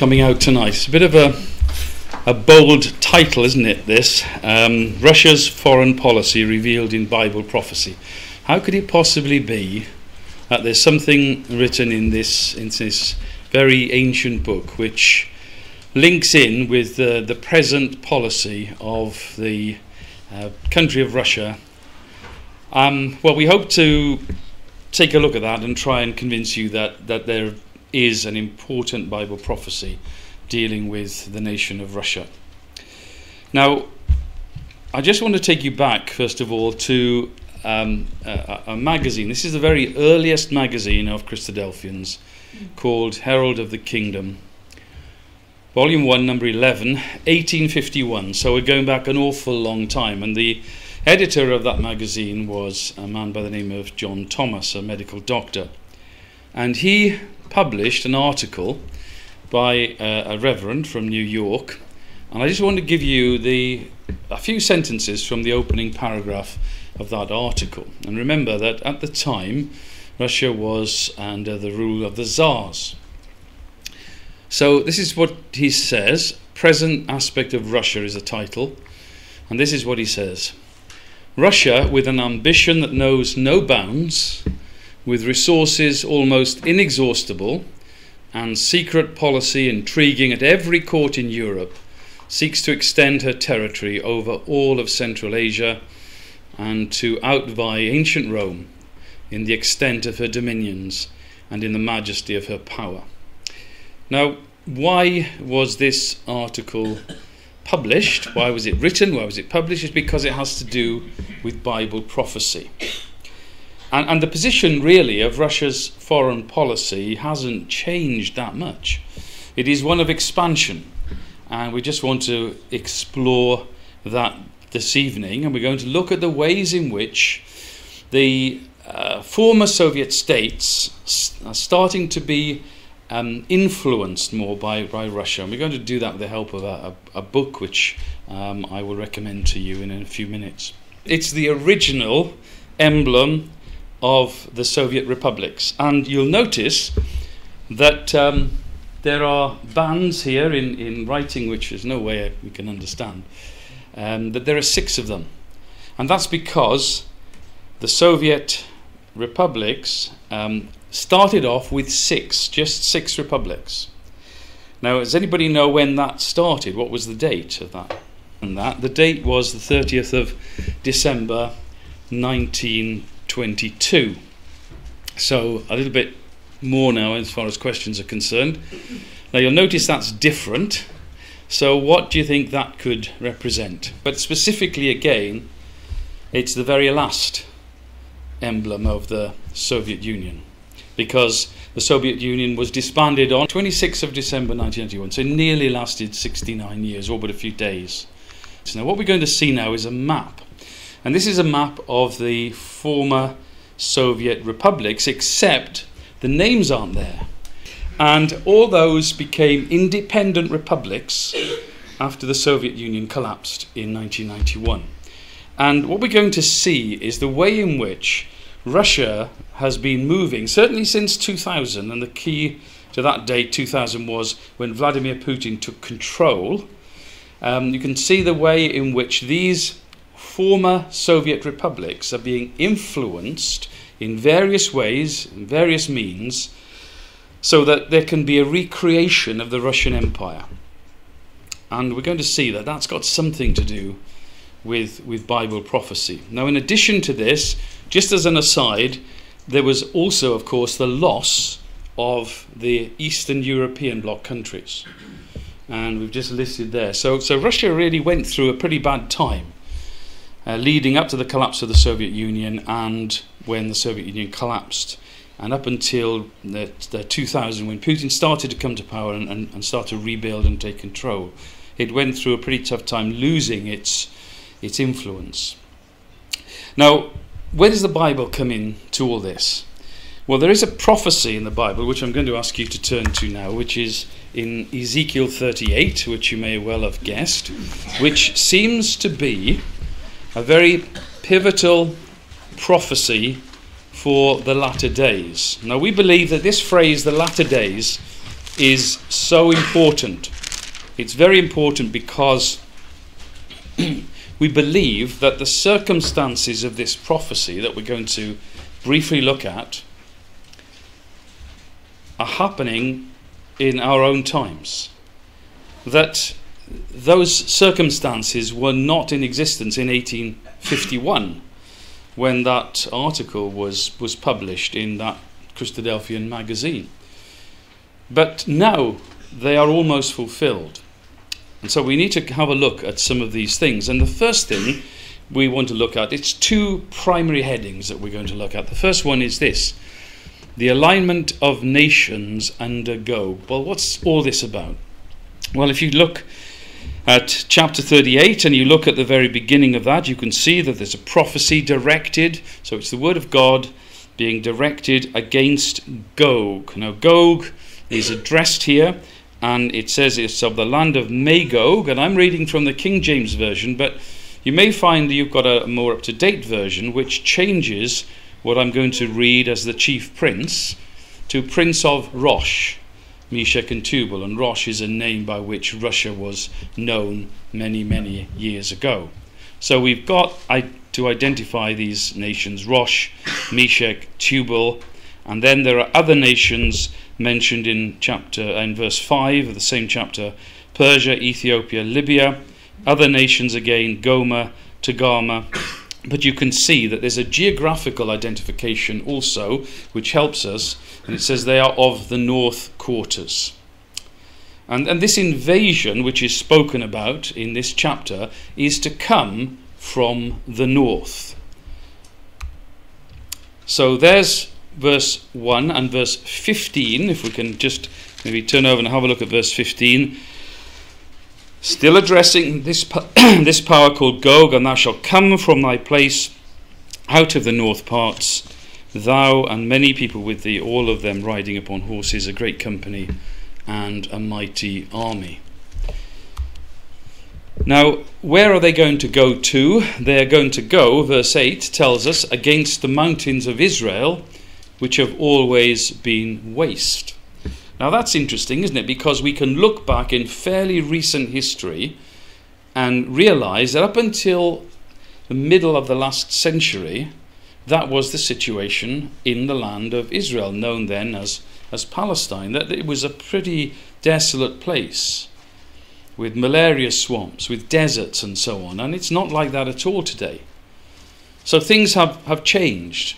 coming out tonight. It's a bit of a, a bold title, isn't it? This um, Russia's foreign policy revealed in Bible prophecy. How could it possibly be that there's something written in this in this very ancient book which links in with uh, the present policy of the uh, country of Russia? Um, well, we hope to take a look at that and try and convince you that, that there is an important Bible prophecy dealing with the nation of Russia. Now, I just want to take you back, first of all, to um, a, a, magazine. This is the very earliest magazine of Christadelphians called Herald of the Kingdom. Volume 1, number 11, 1851. So we're going back an awful long time. And the editor of that magazine was a man by the name of John Thomas, a medical doctor. And he published an article by uh, a reverend from New York. And I just want to give you the, a few sentences from the opening paragraph of that article. And remember that at the time, Russia was under the rule of the Tsars. So this is what he says. Present aspect of Russia is the title. And this is what he says Russia, with an ambition that knows no bounds, with resources almost inexhaustible, and secret policy intriguing at every court in Europe, seeks to extend her territory over all of Central Asia and to outvie ancient Rome in the extent of her dominions and in the majesty of her power. Now, why was this article published? Why was it written? Why was it published? It's because it has to do with Bible prophecy. And, and the position, really, of Russia's foreign policy hasn't changed that much. It is one of expansion. And we just want to explore that this evening. And we're going to look at the ways in which the uh, former Soviet states are starting to be um, influenced more by, by Russia. And we're going to do that with the help of a, a, a book which um, I will recommend to you in a few minutes. It's the original emblem of the Soviet republics. And you'll notice that um, there are bands here in, in writing which there's no way we can understand, um, that there are six of them. And that's because the Soviet republics um, started off with six, just six republics. Now, does anybody know when that started? What was the date of that? And that the date was the 30th of December 1922. So a little bit more now as far as questions are concerned. Now you'll notice that's different. So what do you think that could represent? But specifically again, it's the very last emblem of the Soviet Union because the Soviet Union was disbanded on 26th of December 1991. So it nearly lasted 69 years, all but a few days. So now what we're going to see now is a map. And this is a map of the former Soviet republics, except the names aren't there. And all those became independent republics after the Soviet Union collapsed in 1991. And what we're going to see is the way in which Russia has been moving, certainly since 2000, and the key to that date, 2000, was when Vladimir Putin took control. Um, you can see the way in which these former Soviet republics are being influenced in various ways, in various means, so that there can be a recreation of the Russian Empire. And we're going to see that that's got something to do with, with Bible prophecy. Now, in addition to this, just as an aside, there was also, of course, the loss of the Eastern European bloc countries. And we've just listed there. So, so Russia really went through a pretty bad time uh, leading up to the collapse of the Soviet Union and when the Soviet Union collapsed. And up until the, the 2000, when Putin started to come to power and, and, and start to rebuild and take control, it went through a pretty tough time losing its, its influence. Now, where does the Bible come in to all this? Well, there is a prophecy in the Bible, which I'm going to ask you to turn to now, which is in Ezekiel 38, which you may well have guessed, which seems to be a very pivotal prophecy for the latter days. Now, we believe that this phrase, the latter days, is so important. It's very important because we believe that the circumstances of this prophecy that we're going to briefly look at are happening in our own times. That those circumstances were not in existence in 1851 when that article was, was published in that Christadelphian magazine. But now they are almost fulfilled. And so we need to have a look at some of these things. And the first thing we want to look at, it's two primary headings that we're going to look at. The first one is this the alignment of nations under Gog. Well, what's all this about? Well, if you look at chapter 38 and you look at the very beginning of that, you can see that there's a prophecy directed. So it's the word of God being directed against Gog. Now, Gog is addressed here and it says it's of the land of Magog, and I'm reading from the King James Version, but you may find that you've got a more up to date version which changes what I'm going to read as the chief prince to Prince of Rosh, Meshech and Tubal, and Rosh is a name by which Russia was known many, many years ago. So we've got to identify these nations Rosh, Meshech, Tubal, and then there are other nations mentioned in chapter in verse 5 of the same chapter Persia, Ethiopia, Libya, other nations again, Gomer, Togarmah. But you can see that there's a geographical identification also, which helps us, and it says they are of the north quarters. And, and this invasion, which is spoken about in this chapter, is to come from the north. So there's verse 1 and verse 15, if we can just maybe turn over and have a look at verse 15. Still addressing this, this power called Gog, and thou shalt come from thy place out of the north parts, thou and many people with thee, all of them riding upon horses, a great company and a mighty army. Now, where are they going to go to? They are going to go, verse 8 tells us, against the mountains of Israel which have always been waste. Now that's interesting, isn't it? Because we can look back in fairly recent history and realize that up until the middle of the last century, that was the situation in the land of Israel, known then as, as Palestine, that it was a pretty desolate place with malaria swamps, with deserts and so on. And it's not like that at all today. So things have, have changed.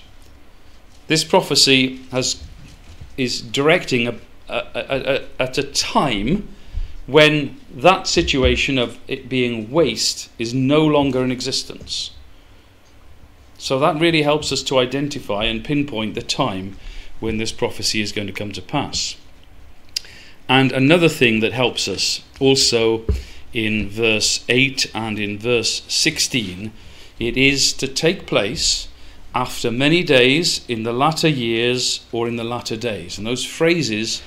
This prophecy has, is directing a, a, a, at a time when that situation of it being waste is no longer in existence. So that really helps us to identify and pinpoint the time when this prophecy is going to come to pass. And another thing that helps us also in verse 8 and in verse 16, it is to take place after many days, in the latter years, or in the latter days. And those phrases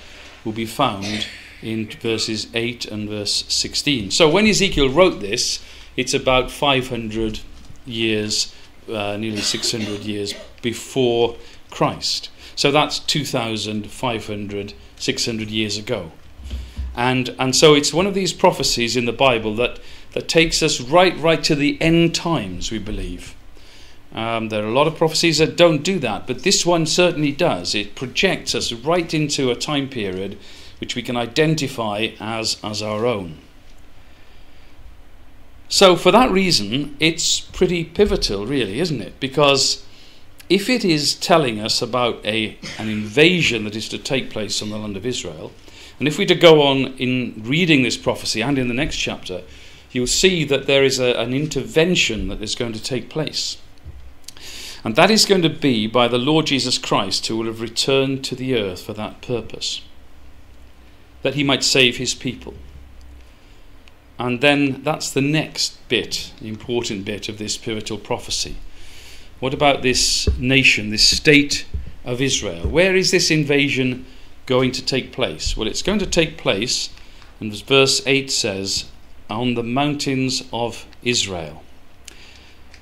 will be found in verses 8 and verse 16. So when Ezekiel wrote this, it's about 500 years, uh, nearly 600 years before Christ. So that's 2,500, 600 years ago. And, and so it's one of these prophecies in the Bible that, that takes us right, right to the end times, we believe. Um, there are a lot of prophecies that don't do that, but this one certainly does. It projects us right into a time period which we can identify as, as our own. So, for that reason, it's pretty pivotal, really, isn't it? Because if it is telling us about a, an invasion that is to take place on the land of Israel, and if we to go on in reading this prophecy and in the next chapter, you'll see that there is a, an intervention that is going to take place. And that is going to be by the Lord Jesus Christ, who will have returned to the earth for that purpose, that he might save his people. And then that's the next bit, the important bit of this pivotal prophecy. What about this nation, this state of Israel? Where is this invasion going to take place? Well, it's going to take place, and as verse 8 says, on the mountains of Israel.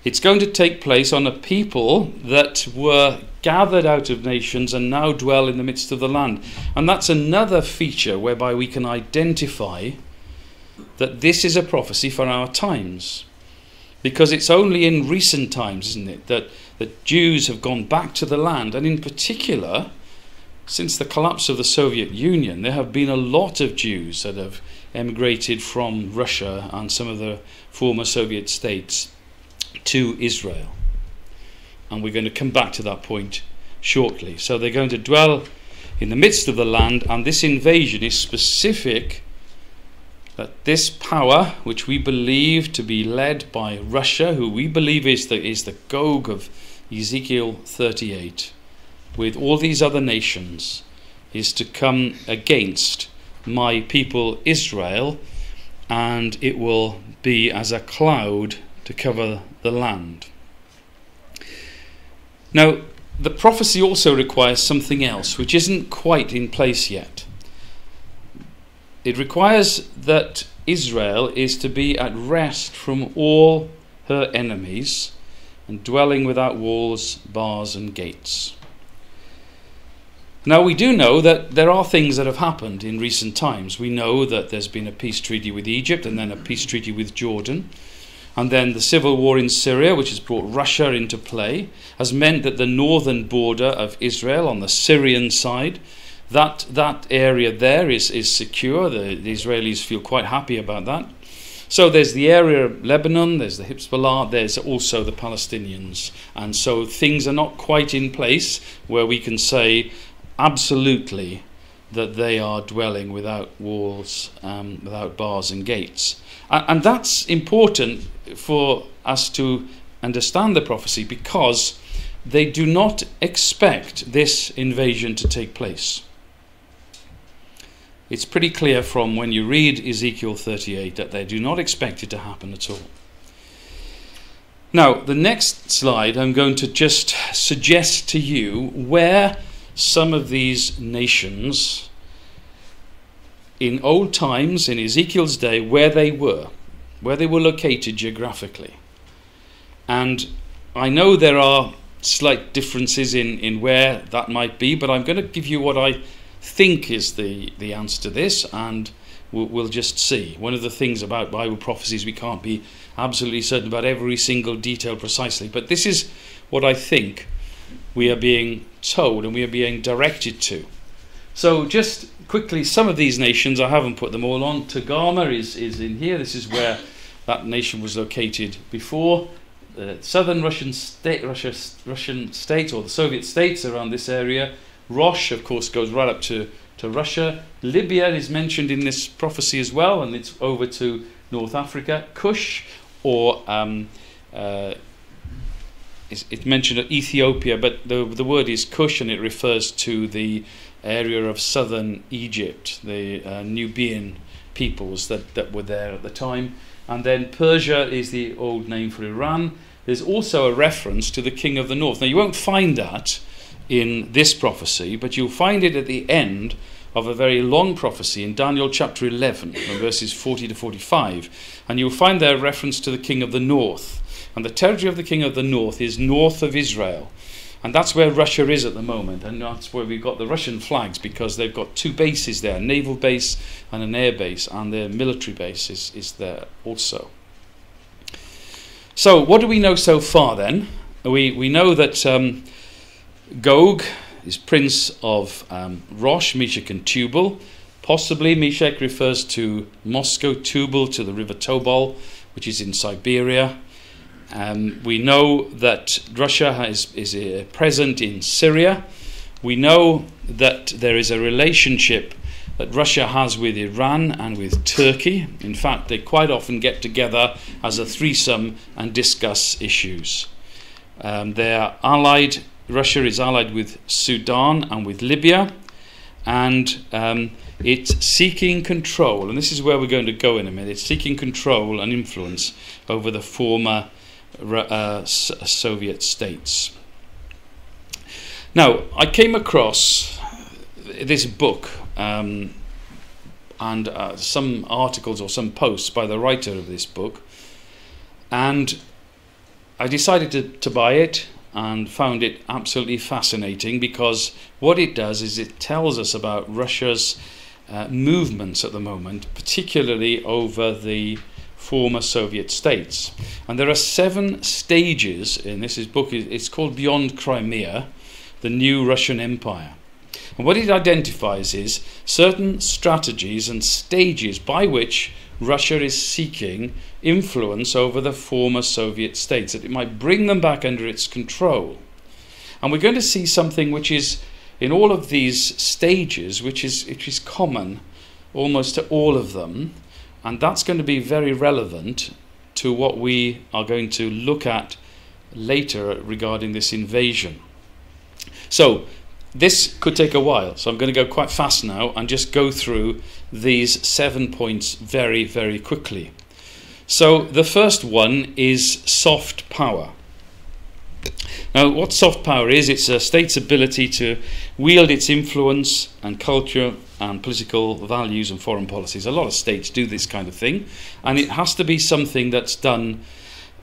It's going to take place on a people that were gathered out of nations and now dwell in the midst of the land. And that's another feature whereby we can identify that this is a prophecy for our times. Because it's only in recent times, isn't it, that, the Jews have gone back to the land. And in particular, since the collapse of the Soviet Union, there have been a lot of Jews that have emigrated from Russia and some of the former Soviet states to Israel. And we're going to come back to that point shortly. So they're going to dwell in the midst of the land, and this invasion is specific that this power, which we believe to be led by Russia, who we believe is the, is the Gog of Ezekiel 38, with all these other nations, is to come against my people Israel, and it will be as a cloud to cover the land. Now, the prophecy also requires something else, which isn't quite in place yet. It requires that Israel is to be at rest from all her enemies and dwelling without walls, bars, and gates. Now, we do know that there are things that have happened in recent times. We know that there's been a peace treaty with Egypt and then a peace treaty with Jordan. And then the civil war in Syria, which has brought Russia into play, has meant that the northern border of Israel on the Syrian side, that, that area there is, is secure. The, the Israelis feel quite happy about that. So there's the area of Lebanon, there's the Hezbollah, there's also the Palestinians. And so things are not quite in place where we can say absolutely that they are dwelling without walls, um, without bars and gates. And, and that's important for us to understand the prophecy because they do not expect this invasion to take place. It's pretty clear from when you read Ezekiel 38 that they do not expect it to happen at all. Now, the next slide, I'm going to just suggest to you where some of these nations in old times, in Ezekiel's day, where they were, where they were located geographically. And I know there are slight differences in, in where that might be, but I'm going to give you what I think is the, the answer to this, and we'll, we'll just see. One of the things about Bible prophecies, we can't be absolutely certain about every single detail precisely, but this is what I think we are being told and we are being directed to. So, just quickly, some of these nations, I haven't put them all on. Togarmah is, is in here. This is where that nation was located before. The southern Russian state, Russia, Russian states, or the Soviet states around this area. Rosh, of course, goes right up to, to Russia. Libya is mentioned in this prophecy as well, and it's over to North Africa. Cush, or um, uh, it's mentioned Ethiopia, but the, the word is Cush, and it refers to the area of southern Egypt, the uh, Nubian peoples that, that were there at the time. And then Persia is the old name for Iran. There's also a reference to the king of the north. Now, you won't find that in this prophecy, but you'll find it at the end of a very long prophecy in Daniel chapter 11, verses 40 to 45. And you'll find there reference to the king of the north. And the territory of the king of the north is north of Israel. And that's where Russia is at the moment. And that's where we've got the Russian flags because they've got two bases there a naval base and an air base, and their military base is, is there also. So, what do we know so far then? We, we know that um, Gog is prince of um, Rosh, Meshech, and Tubal. Possibly Meshech refers to Moscow, Tubal to the river Tobol, which is in Siberia. Um, we know that Russia is, is uh, present in Syria. We know that there is a relationship that Russia has with Iran and with Turkey. In fact, they quite often get together as a threesome and discuss issues. Um, they are allied, Russia is allied with Sudan and with Libya, and um, it's seeking control, and this is where we're going to go in a minute, it's seeking control and influence over the former uh, Soviet states. Now, I came across this book um, and uh, some articles or some posts by the writer of this book, and I decided to, to buy it and found it absolutely fascinating because what it does is it tells us about Russia's uh, movements at the moment, particularly over the former Soviet states. And there are seven stages in this his book. It's called Beyond Crimea, the New Russian Empire. And what it identifies is certain strategies and stages by which Russia is seeking influence over the former Soviet states, that it might bring them back under its control. And we're going to see something which is in all of these stages, which is, which is common almost to all of them, and that's going to be very relevant to what we are going to look at later regarding this invasion. So, this could take a while, so I'm going to go quite fast now and just go through these seven points very, very quickly. So, the first one is soft power. Now, what soft power is, it's a state's ability to wield its influence and culture and political values and foreign policies. A lot of states do this kind of thing, and it has to be something that's done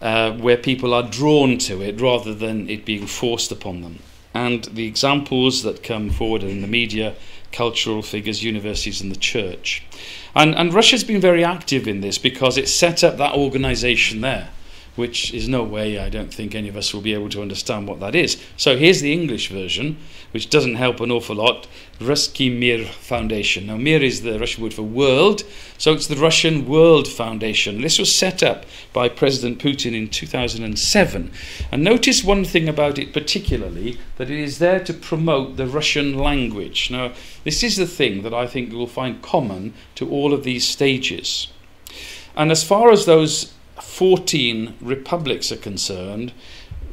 uh, where people are drawn to it rather than it being forced upon them. And the examples that come forward in the media, cultural figures, universities, and the church. And, and Russia's been very active in this because it set up that organization there which is no way I don't think any of us will be able to understand what that is. So here's the English version, which doesn't help an awful lot. Russkiy Mir Foundation. Now, Mir is the Russian word for world, so it's the Russian World Foundation. This was set up by President Putin in 2007. And notice one thing about it particularly that it is there to promote the Russian language. Now, this is the thing that I think you'll find common to all of these stages. And as far as those 14 republics are concerned,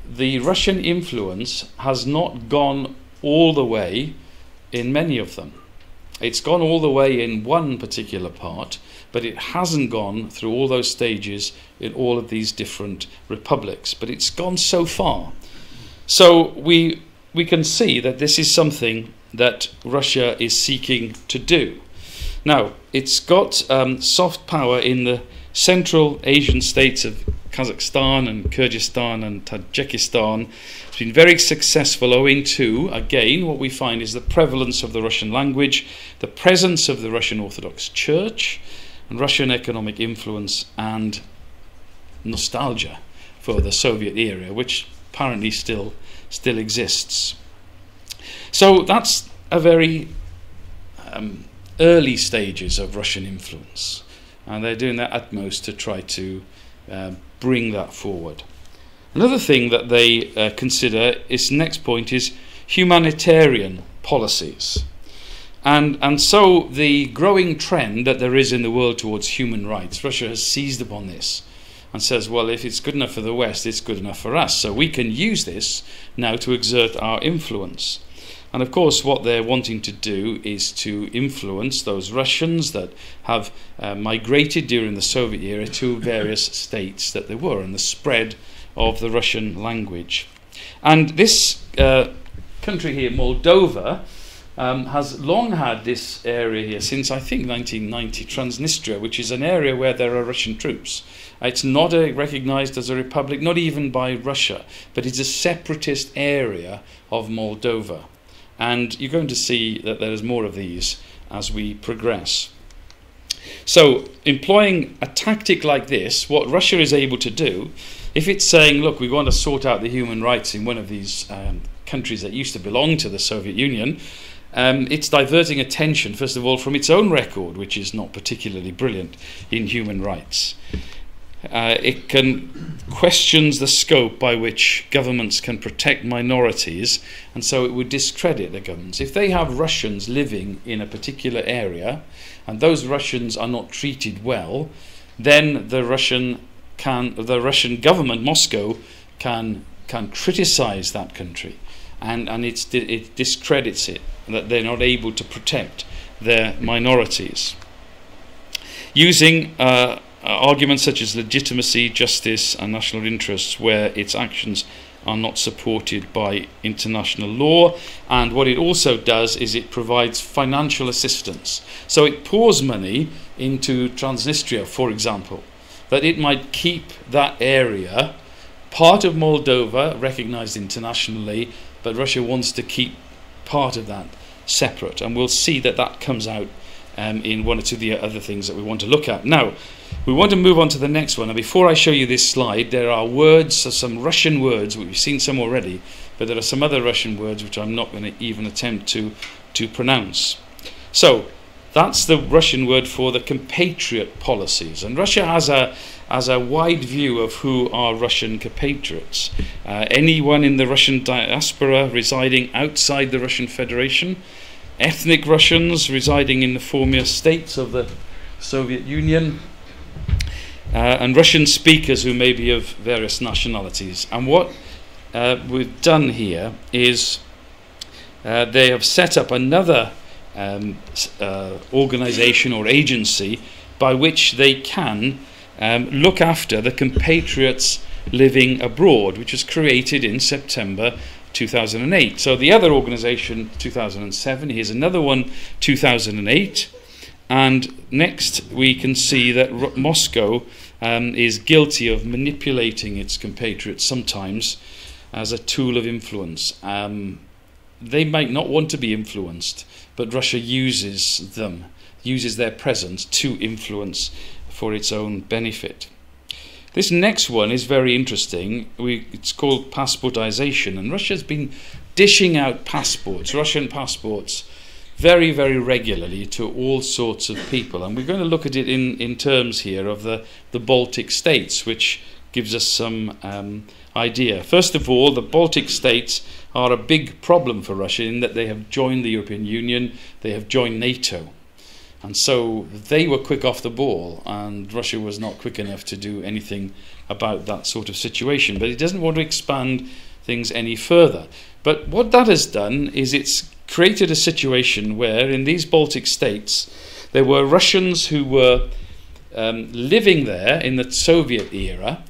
the Russian influence has not gone all the way in many of them. It's gone all the way in one particular part, but it hasn't gone through all those stages in all of these different republics. But it's gone so far. So we, we can see that this is something that Russia is seeking to do. Now, it's got um, soft power in the Central Asian states of Kazakhstan and Kyrgyzstan and Tajikistan has been very successful owing to, again, what we find is the prevalence of the Russian language, the presence of the Russian Orthodox Church, and Russian economic influence and nostalgia for the Soviet era, which apparently still still exists. So that's a very um, early stages of Russian influence and they're doing their utmost to try to uh, bring that forward. Another thing that they uh, consider is next point is humanitarian policies. And, and so the growing trend that there is in the world towards human rights, Russia has seized upon this and says, well, if it's good enough for the West, it's good enough for us. So we can use this now to exert our influence. And of course, what they're wanting to do is to influence those Russians that have uh, migrated during the Soviet era to various states that they were, and the spread of the Russian language. And this uh, country here, Moldova, um, has long had this area here since I think 1990, Transnistria, which is an area where there are Russian troops. It's not a, recognized as a republic, not even by Russia, but it's a separatist area of Moldova. And you're going to see that there's more of these as we progress. So, employing a tactic like this, what Russia is able to do, if it's saying, look, we want to sort out the human rights in one of these um, countries that used to belong to the Soviet Union, um, it's diverting attention, first of all, from its own record, which is not particularly brilliant in human rights. Uh, it can questions the scope by which governments can protect minorities, and so it would discredit the governments. If they have Russians living in a particular area, and those Russians are not treated well, then the Russian can the Russian government, Moscow, can can criticize that country, and and it discredits it that they're not able to protect their minorities. Using uh, arguments such as legitimacy, justice, and national interests, where its actions are not supported by international law. And what it also does is it provides financial assistance. So it pours money into Transnistria, for example, that it might keep that area part of Moldova, recognized internationally, but Russia wants to keep part of that separate. And we'll see that that comes out um, in one or two of the other things that we want to look at. Now, we want to move on to the next one. And before I show you this slide, there are words, some Russian words, we've seen some already, but there are some other Russian words which I'm not going to even attempt to, to pronounce. So, that's the Russian word for the compatriot policies. And Russia has a, has a wide view of who are Russian compatriots. Uh, anyone in the Russian diaspora residing outside the Russian Federation, ethnic Russians residing in the former states of the Soviet Union, uh, and Russian speakers who may be of various nationalities. And what uh, we've done here is uh, they have set up another um, uh, organization or agency by which they can um, look after the compatriots living abroad, which was created in September 2008. So the other organization, 2007, here's another one, 2008. And next we can see that R- Moscow um, is guilty of manipulating its compatriots sometimes as a tool of influence. Um, they might not want to be influenced, but Russia uses them, uses their presence to influence for its own benefit. This next one is very interesting. We, it's called passportization, and Russia's been dishing out passports, Russian passports, very, very regularly to all sorts of people. And we're going to look at it in, in terms here of the, the Baltic states, which gives us some um, idea. First of all, the Baltic states are a big problem for Russia in that they have joined the European Union, they have joined NATO. And so they were quick off the ball, and Russia was not quick enough to do anything about that sort of situation. But it doesn't want to expand things any further. But what that has done is it's created a situation where in these Baltic states there were Russians who were um, living there in the Soviet era,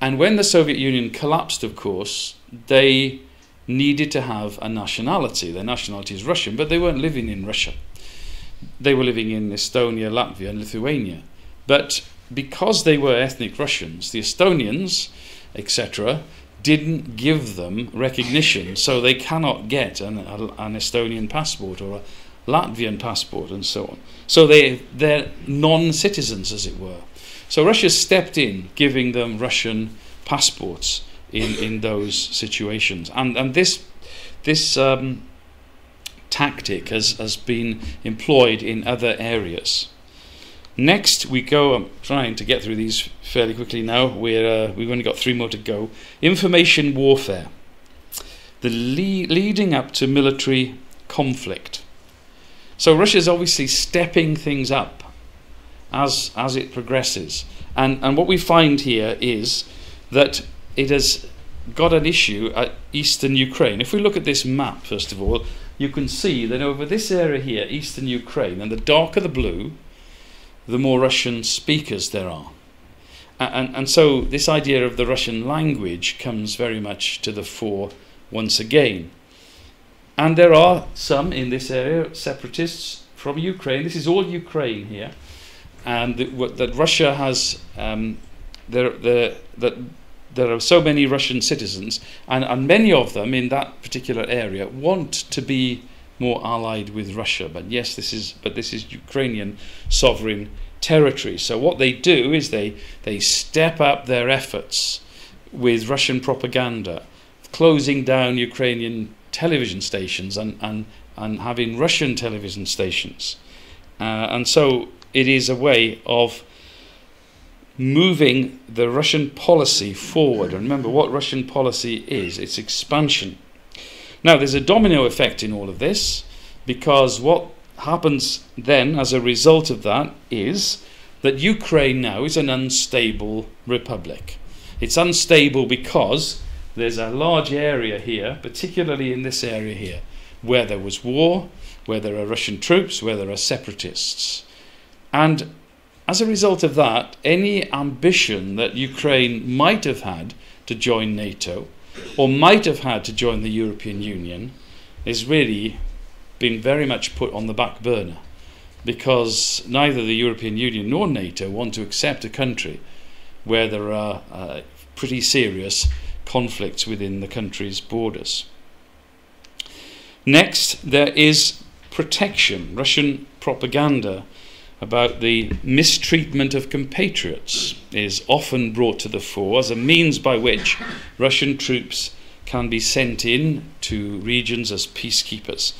and when the Soviet Union collapsed, of course, they needed to have a nationality. Their nationality is Russian, but they weren't living in Russia. They were living in Estonia, Latvia, and Lithuania. But because they were ethnic Russians, the Estonians, etc., didn't give them recognition, so they cannot get an, an Estonian passport or a Latvian passport and so on. So they, they're non citizens, as it were. So Russia stepped in, giving them Russian passports in, in those situations. And, and this, this um, tactic has, has been employed in other areas. Next, we go. I'm trying to get through these fairly quickly now. We're, uh, we've only got three more to go. Information warfare. The le- leading up to military conflict. So Russia is obviously stepping things up as, as it progresses. And, and what we find here is that it has got an issue at eastern Ukraine. If we look at this map, first of all, you can see that over this area here, eastern Ukraine, and the darker the blue, the more Russian speakers there are. And, and so this idea of the Russian language comes very much to the fore once again. And there are some in this area, separatists from Ukraine. This is all Ukraine here. And that, that Russia has, um, there, there, that there are so many Russian citizens, and, and many of them in that particular area want to be more allied with Russia. But yes, this is but this is Ukrainian sovereign territory. So what they do is they they step up their efforts with Russian propaganda, closing down Ukrainian television stations and and, and having Russian television stations. Uh, and so it is a way of moving the Russian policy forward. And remember what Russian policy is it's expansion. Now, there's a domino effect in all of this because what happens then as a result of that is that Ukraine now is an unstable republic. It's unstable because there's a large area here, particularly in this area here, where there was war, where there are Russian troops, where there are separatists. And as a result of that, any ambition that Ukraine might have had to join NATO or might have had to join the European Union is really been very much put on the back burner because neither the European Union nor NATO want to accept a country where there are uh, pretty serious conflicts within the country's borders. Next, there is protection, Russian propaganda about the mistreatment of compatriots is often brought to the fore as a means by which Russian troops can be sent in to regions as peacekeepers.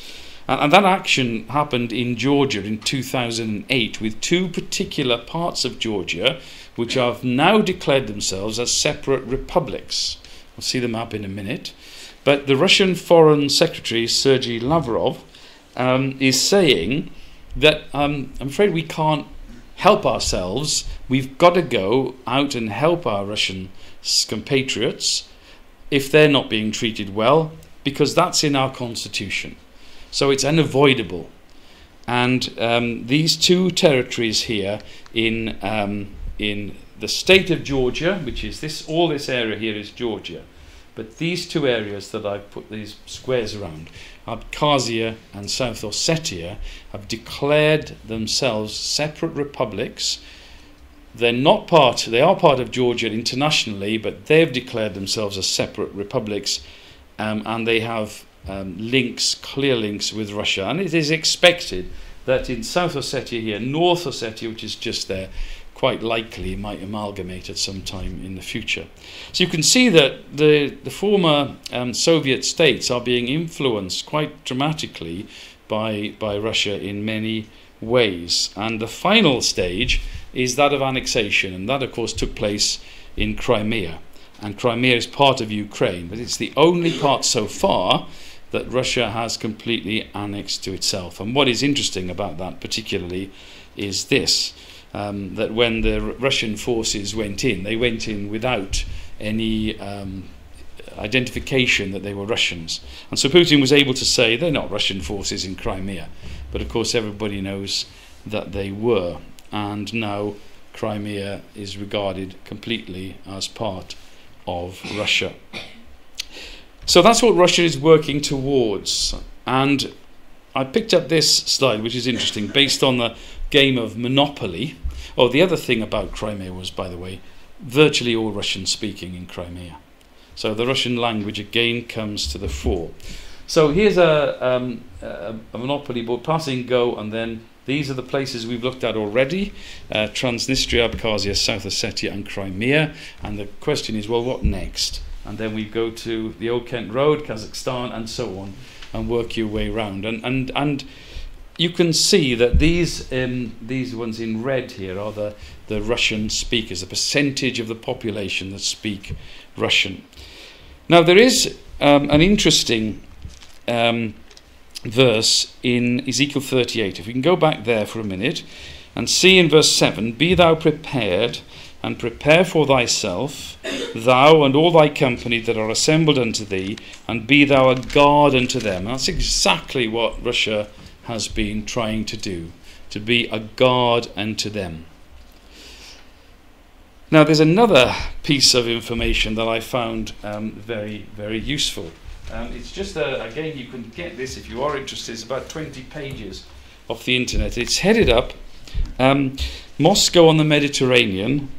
And, and that action happened in Georgia in 2008 with two particular parts of Georgia which have now declared themselves as separate republics. We'll see the map in a minute. But the Russian Foreign Secretary, Sergei Lavrov, um, is saying that um, I'm afraid we can't help ourselves. We've got to go out and help our Russian compatriots if they're not being treated well, because that's in our constitution. So it's unavoidable. And um, these two territories here in, um, in the state of Georgia, which is this, all this area here is Georgia, but these two areas that I've put these squares around, Abkhazia and South Ossetia, have declared themselves separate republics. They're not part, they are part of Georgia internationally, but they've declared themselves as separate republics um, and they have um, links, clear links with Russia. And it is expected that in South Ossetia here, North Ossetia, which is just there, quite likely might amalgamate at some time in the future. So you can see that the, the former um, Soviet states are being influenced quite dramatically by, by Russia in many ways. And the final stage is that of annexation, and that, of course, took place in Crimea. And Crimea is part of Ukraine, but it's the only part so far that Russia has completely annexed to itself. And what is interesting about that, particularly, is this um, that when the Russian forces went in, they went in without any um, identification that they were Russians. And so Putin was able to say they're not Russian forces in Crimea. But of course, everybody knows that they were. And now Crimea is regarded completely as part of Russia. So that's what Russia is working towards. And I picked up this slide, which is interesting, based on the game of Monopoly. Oh, the other thing about Crimea was, by the way, virtually all Russian speaking in Crimea. So the Russian language again comes to the fore. So here's a, um, a, Monopoly board, passing Go, and then these are the places we've looked at already uh, Transnistria, Abkhazia, South Ossetia, and Crimea. And the question is, well, what next? And then we go to the Old Kent Road, Kazakhstan, and so on, and work your way around. And, and, and you can see that these um, these ones in red here are the, the Russian speakers, the percentage of the population that speak Russian. Now there is um, an interesting um, verse in Ezekiel 38. If we can go back there for a minute and see in verse 7 Be thou prepared and prepare for thyself, thou and all thy company that are assembled unto thee, and be thou a guard unto them. And that's exactly what Russia has been trying to do, to be a guard unto them. Now, there's another piece of information that I found um, very, very useful. Um, it's just, a, again, you can get this if you are interested. It's about 20 pages off the internet. It's headed up um, Moscow on the Mediterranean,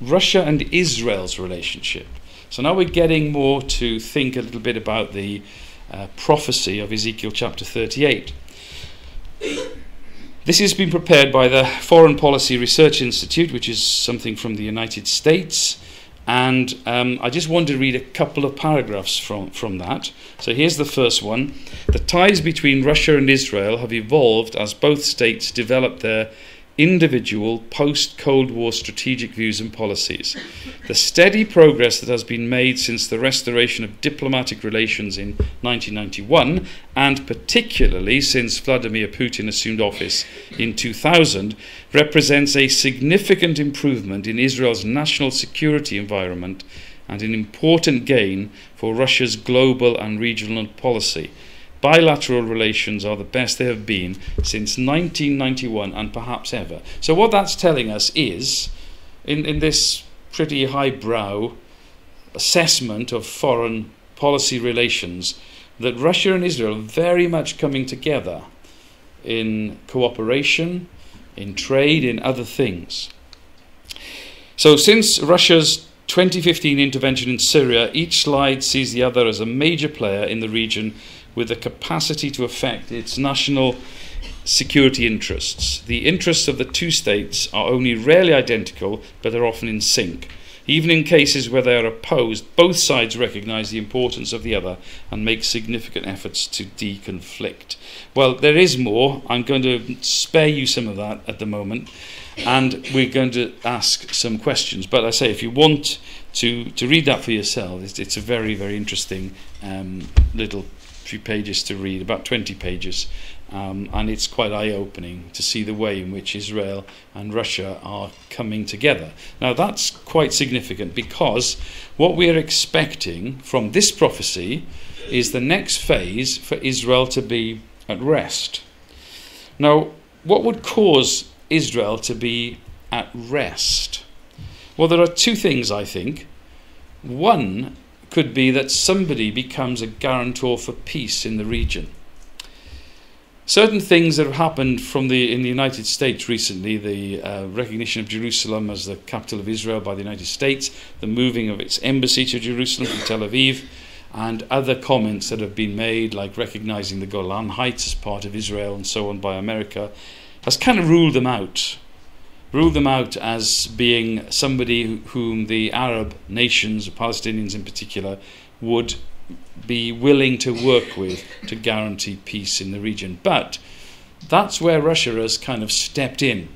Russia and Israel's relationship. So now we're getting more to think a little bit about the uh, prophecy of Ezekiel chapter 38. This has been prepared by the Foreign Policy Research Institute, which is something from the United States. And um, I just want to read a couple of paragraphs from, from that. So here's the first one. The ties between Russia and Israel have evolved as both states develop their individual post Cold War strategic views and policies. The steady progress that has been made since the restoration of diplomatic relations in 1991, and particularly since Vladimir Putin assumed office in 2000, represents a significant improvement in Israel's national security environment and an important gain for Russia's global and regional policy bilateral relations are the best they have been since 1991 and perhaps ever. So, what that's telling us is, in, in this pretty highbrow assessment of foreign policy relations, that Russia and Israel are very much coming together in cooperation, in trade, in other things. So, since Russia's 2015 intervention in Syria, each slide sees the other as a major player in the region with the capacity to affect its national security interests. The interests of the two states are only rarely identical, but are often in sync. Even in cases where they are opposed, both sides recognize the importance of the other and make significant efforts to deconflict. Well, there is more. I'm going to spare you some of that at the moment, and we're going to ask some questions. But I say, if you want to, to read that for yourself, it's, it's a very, very interesting um, little few pages to read, about 20 pages. Um, and it's quite eye opening to see the way in which Israel and Russia are coming together. Now, that's quite significant because what we are expecting from this prophecy is the next phase for Israel to be at rest. Now, what would cause Israel to be at rest? Well, there are two things, I think. One could be that somebody becomes a guarantor for peace in the region certain things that have happened from the in the United States recently, the uh, recognition of Jerusalem as the capital of Israel by the United States, the moving of its embassy to Jerusalem from Tel Aviv, and other comments that have been made, like recognizing the Golan Heights as part of Israel and so on by America, has kind of ruled them out. Ruled them out as being somebody whom the Arab nations, Palestinians in particular, would be willing to work with to guarantee peace in the region. But that's where Russia has kind of stepped in.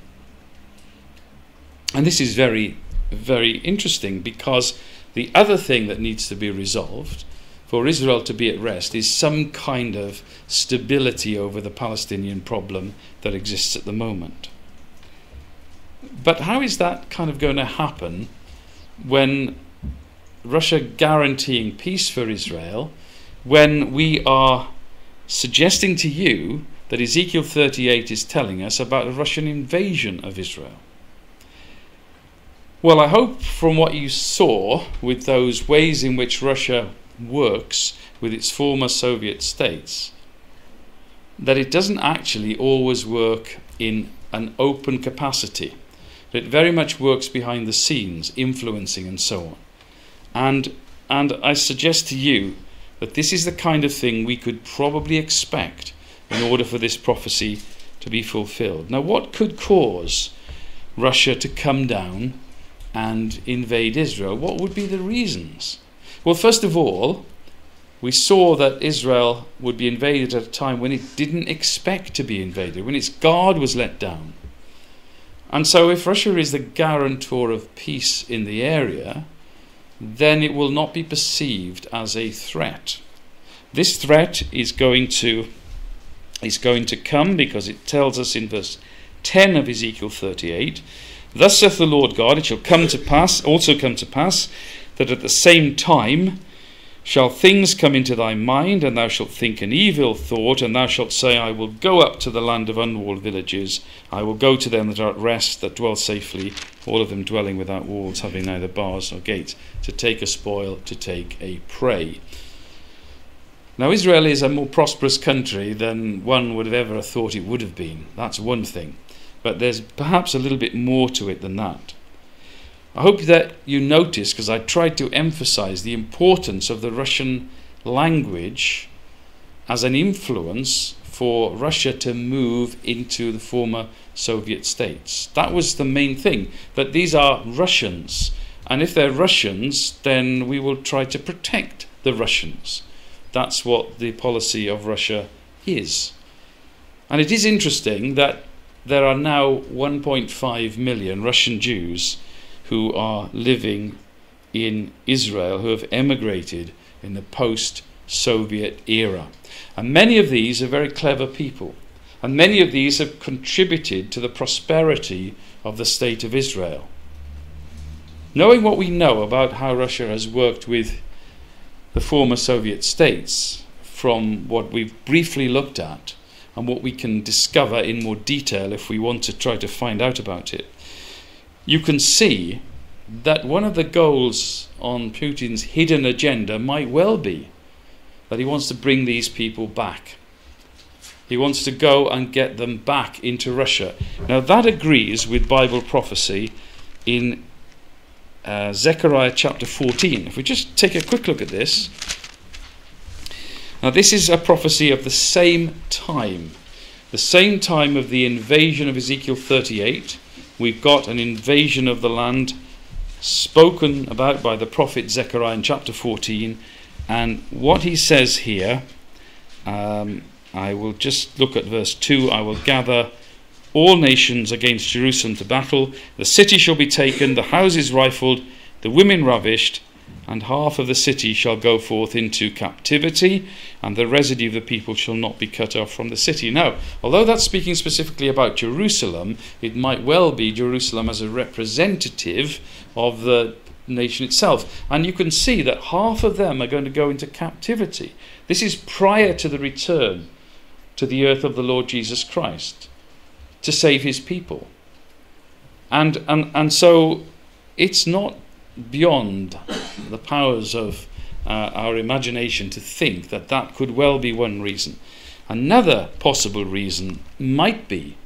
And this is very, very interesting because the other thing that needs to be resolved for Israel to be at rest is some kind of stability over the Palestinian problem that exists at the moment. But how is that kind of going to happen when Russia guaranteeing peace for Israel when we are suggesting to you that Ezekiel 38 is telling us about a Russian invasion of Israel. Well, I hope from what you saw with those ways in which Russia works with its former Soviet states, that it doesn't actually always work in an open capacity. That it very much works behind the scenes, influencing and so on. And, and I suggest to you that this is the kind of thing we could probably expect in order for this prophecy to be fulfilled. Now, what could cause Russia to come down and invade Israel? What would be the reasons? Well, first of all, we saw that Israel would be invaded at a time when it didn't expect to be invaded, when its guard was let down. And so, if Russia is the guarantor of peace in the area, then it will not be perceived as a threat. This threat is going to is going to come because it tells us in verse 10 of Ezekiel 38 Thus saith the Lord God, it shall come to pass, also come to pass, that at the same time shall things come into thy mind, and thou shalt think an evil thought, and thou shalt say, I will go up to the land of unwalled villages, I will go to them that are at rest, that dwell safely, all of them dwelling without walls, having neither bars nor gates, to take a spoil, to take a prey. Now, Israel is a more prosperous country than one would have ever thought it would have been. That's one thing. But there's perhaps a little bit more to it than that. I hope that you notice, because I tried to emphasize the importance of the Russian language as an influence for Russia to move into the former Soviet states. That was the main thing, that these are Russians. And if they're Russians, then we will try to protect the Russians. That's what the policy of Russia is. And it is interesting that there are now 1.5 million Russian Jews who are living in Israel, who have emigrated in the post Soviet era. And many of these are very clever people. And many of these have contributed to the prosperity of the state of Israel. Knowing what we know about how Russia has worked with the former Soviet states, from what we've briefly looked at and what we can discover in more detail if we want to try to find out about it, you can see that one of the goals on Putin's hidden agenda might well be that he wants to bring these people back. He wants to go and get them back into Russia. Now, that agrees with Bible prophecy in uh, Zechariah chapter 14. If we just take a quick look at this. Now, this is a prophecy of the same time, the same time of the invasion of Ezekiel 38. We've got an invasion of the land spoken about by the prophet Zechariah in chapter 14. And what he says here, um, I will just look at verse 2. I will gather all nations against Jerusalem to battle. The city shall be taken, the houses rifled, the women ravished, and half of the city shall go forth into captivity, and the residue of the people shall not be cut off from the city. Now, although that's speaking specifically about Jerusalem, it might well be Jerusalem as a representative of the nation itself. And you can see that half of them are going to go into captivity. This is prior to the return to the earth of the Lord Jesus Christ to save his people. And, and, and so it's not beyond the powers of uh, our imagination to think that that could well be one reason. Another possible reason might be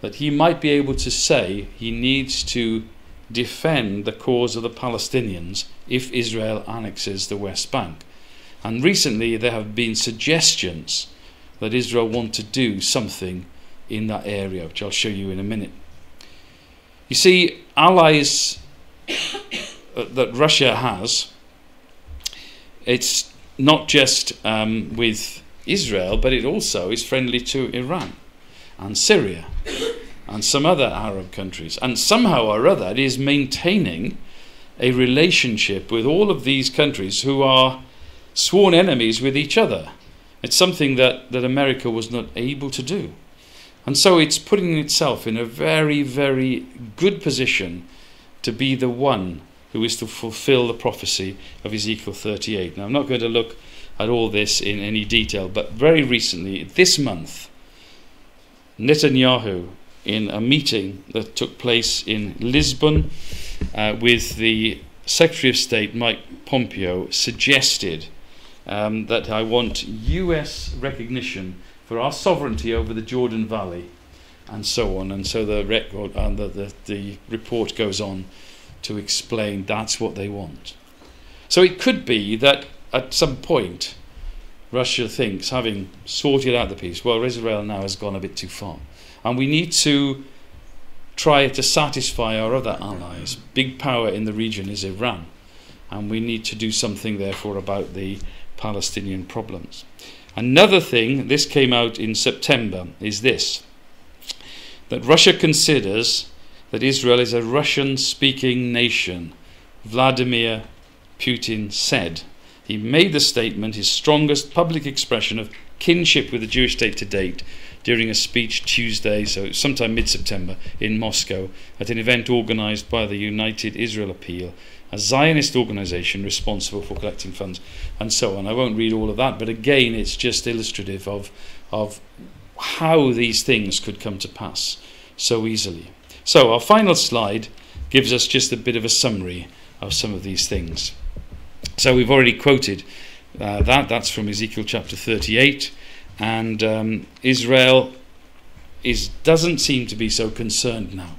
that he might be able to say he needs to defend the cause of the Palestinians if Israel annexes the West Bank. And recently there have been suggestions that Israel want to do something in that area, which I'll show you in a minute. You see, allies that Russia has, it's not just um, with Israel, but it also is friendly to Iran and Syria and some other Arab countries. And somehow or other, it is maintaining a relationship with all of these countries who are sworn enemies with each other. It's something that, that America was not able to do. And so it's putting itself in a very, very good position to be the one who is to fulfill the prophecy of Ezekiel 38. Now, I'm not going to look at all this in any detail, but very recently, this month, Netanyahu, in a meeting that took place in Lisbon uh, with the Secretary of State, Mike Pompeo, suggested um, that I want US recognition for our sovereignty over the Jordan Valley and so on. And so the record and the, the, the report goes on to explain that's what they want. So it could be that at some point Russia thinks, having sorted out the peace, well, Israel now has gone a bit too far. And we need to try to satisfy our other allies. Big power in the region is Iran. And we need to do something, therefore, about the Palestinian problems. Another thing, this came out in September, is this that Russia considers that Israel is a Russian speaking nation. Vladimir Putin said. He made the statement, his strongest public expression of kinship with the Jewish state to date, during a speech Tuesday, so sometime mid September, in Moscow, at an event organized by the United Israel Appeal, a Zionist organization responsible for collecting funds, and so on. I won't read all of that, but again, it's just illustrative of, of how these things could come to pass so easily. So, our final slide gives us just a bit of a summary of some of these things. So, we've already quoted uh, that, that's from Ezekiel chapter 38, and um, Israel is, doesn't seem to be so concerned now.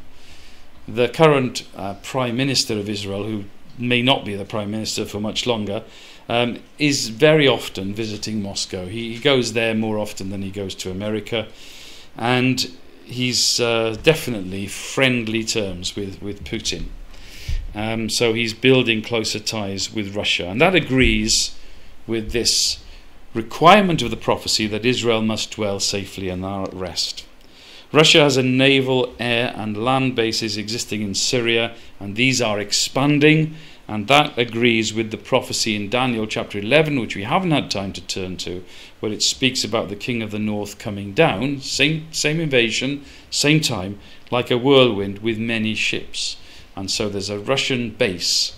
The current uh, Prime Minister of Israel, who may not be the Prime Minister for much longer, um, is very often visiting Moscow. He, he, goes there more often than he goes to America, and he's uh, definitely friendly terms with, with Putin. Um, so he's building closer ties with Russia. And that agrees with this requirement of the prophecy that Israel must dwell safely and are at rest. Russia has a naval, air, and land bases existing in Syria, and these are expanding and that agrees with the prophecy in Daniel chapter 11, which we haven't had time to turn to, where it speaks about the king of the north coming down, same, same invasion, same time, like a whirlwind with many ships. And so there's a Russian base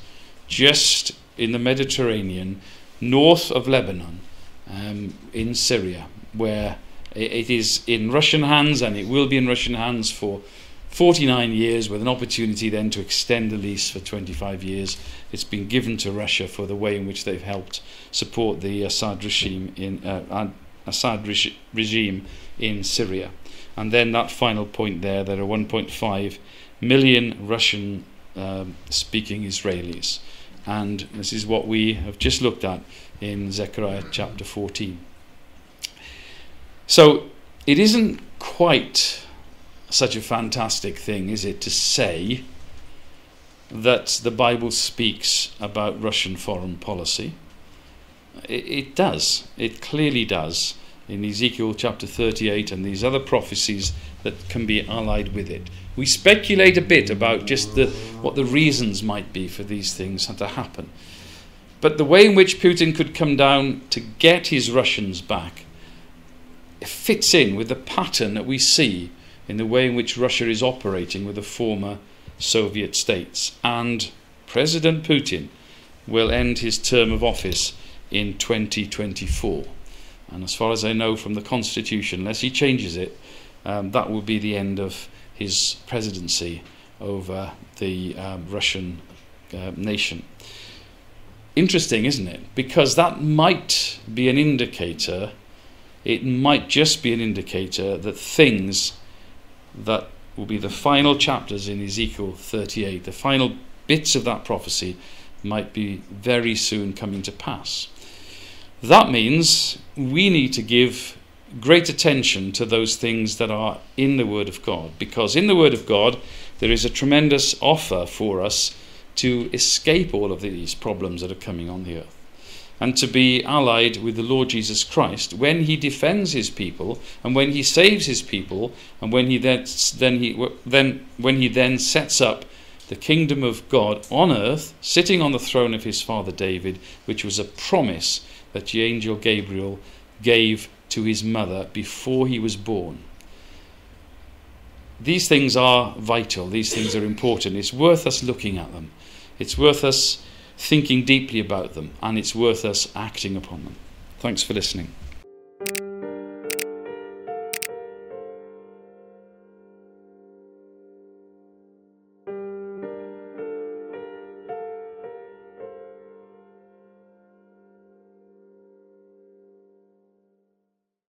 just in the Mediterranean, north of Lebanon, um, in Syria, where it is in Russian hands and it will be in Russian hands for 49 years with an opportunity then to extend the lease for 25 years. It's been given to Russia for the way in which they've helped support the Assad regime in uh, Assad reg- regime in Syria. And then that final point there, there are 1.5 million Russian um, speaking Israelis. And this is what we have just looked at in Zechariah chapter 14. So it isn't quite such a fantastic thing, is it, to say that the Bible speaks about Russian foreign policy? It, it does. It clearly does in Ezekiel chapter 38 and these other prophecies that can be allied with it. We speculate a bit about just the, what the reasons might be for these things to happen. But the way in which Putin could come down to get his Russians back fits in with the pattern that we see in the way in which Russia is operating with the former Soviet states. And President Putin will end his term of office in 2024. And as far as I know from the Constitution, unless he changes it, um, that will be the end of his presidency over the um, Russian uh, nation. Interesting, isn't it? Because that might be an indicator, it might just be an indicator that things that will be the final chapters in Ezekiel 38, the final bits of that prophecy, might be very soon coming to pass. That means we need to give great attention to those things that are in the Word of God, because in the Word of God there is a tremendous offer for us to escape all of these problems that are coming on the earth and to be allied with the Lord Jesus Christ when he defends his people and when he saves his people and when he then, then he then when he then sets up the kingdom of God on earth sitting on the throne of his father David which was a promise that the angel Gabriel gave to his mother before he was born. These things are vital, these things are important. It's worth us looking at them, it's worth us thinking deeply about them, and it's worth us acting upon them. Thanks for listening.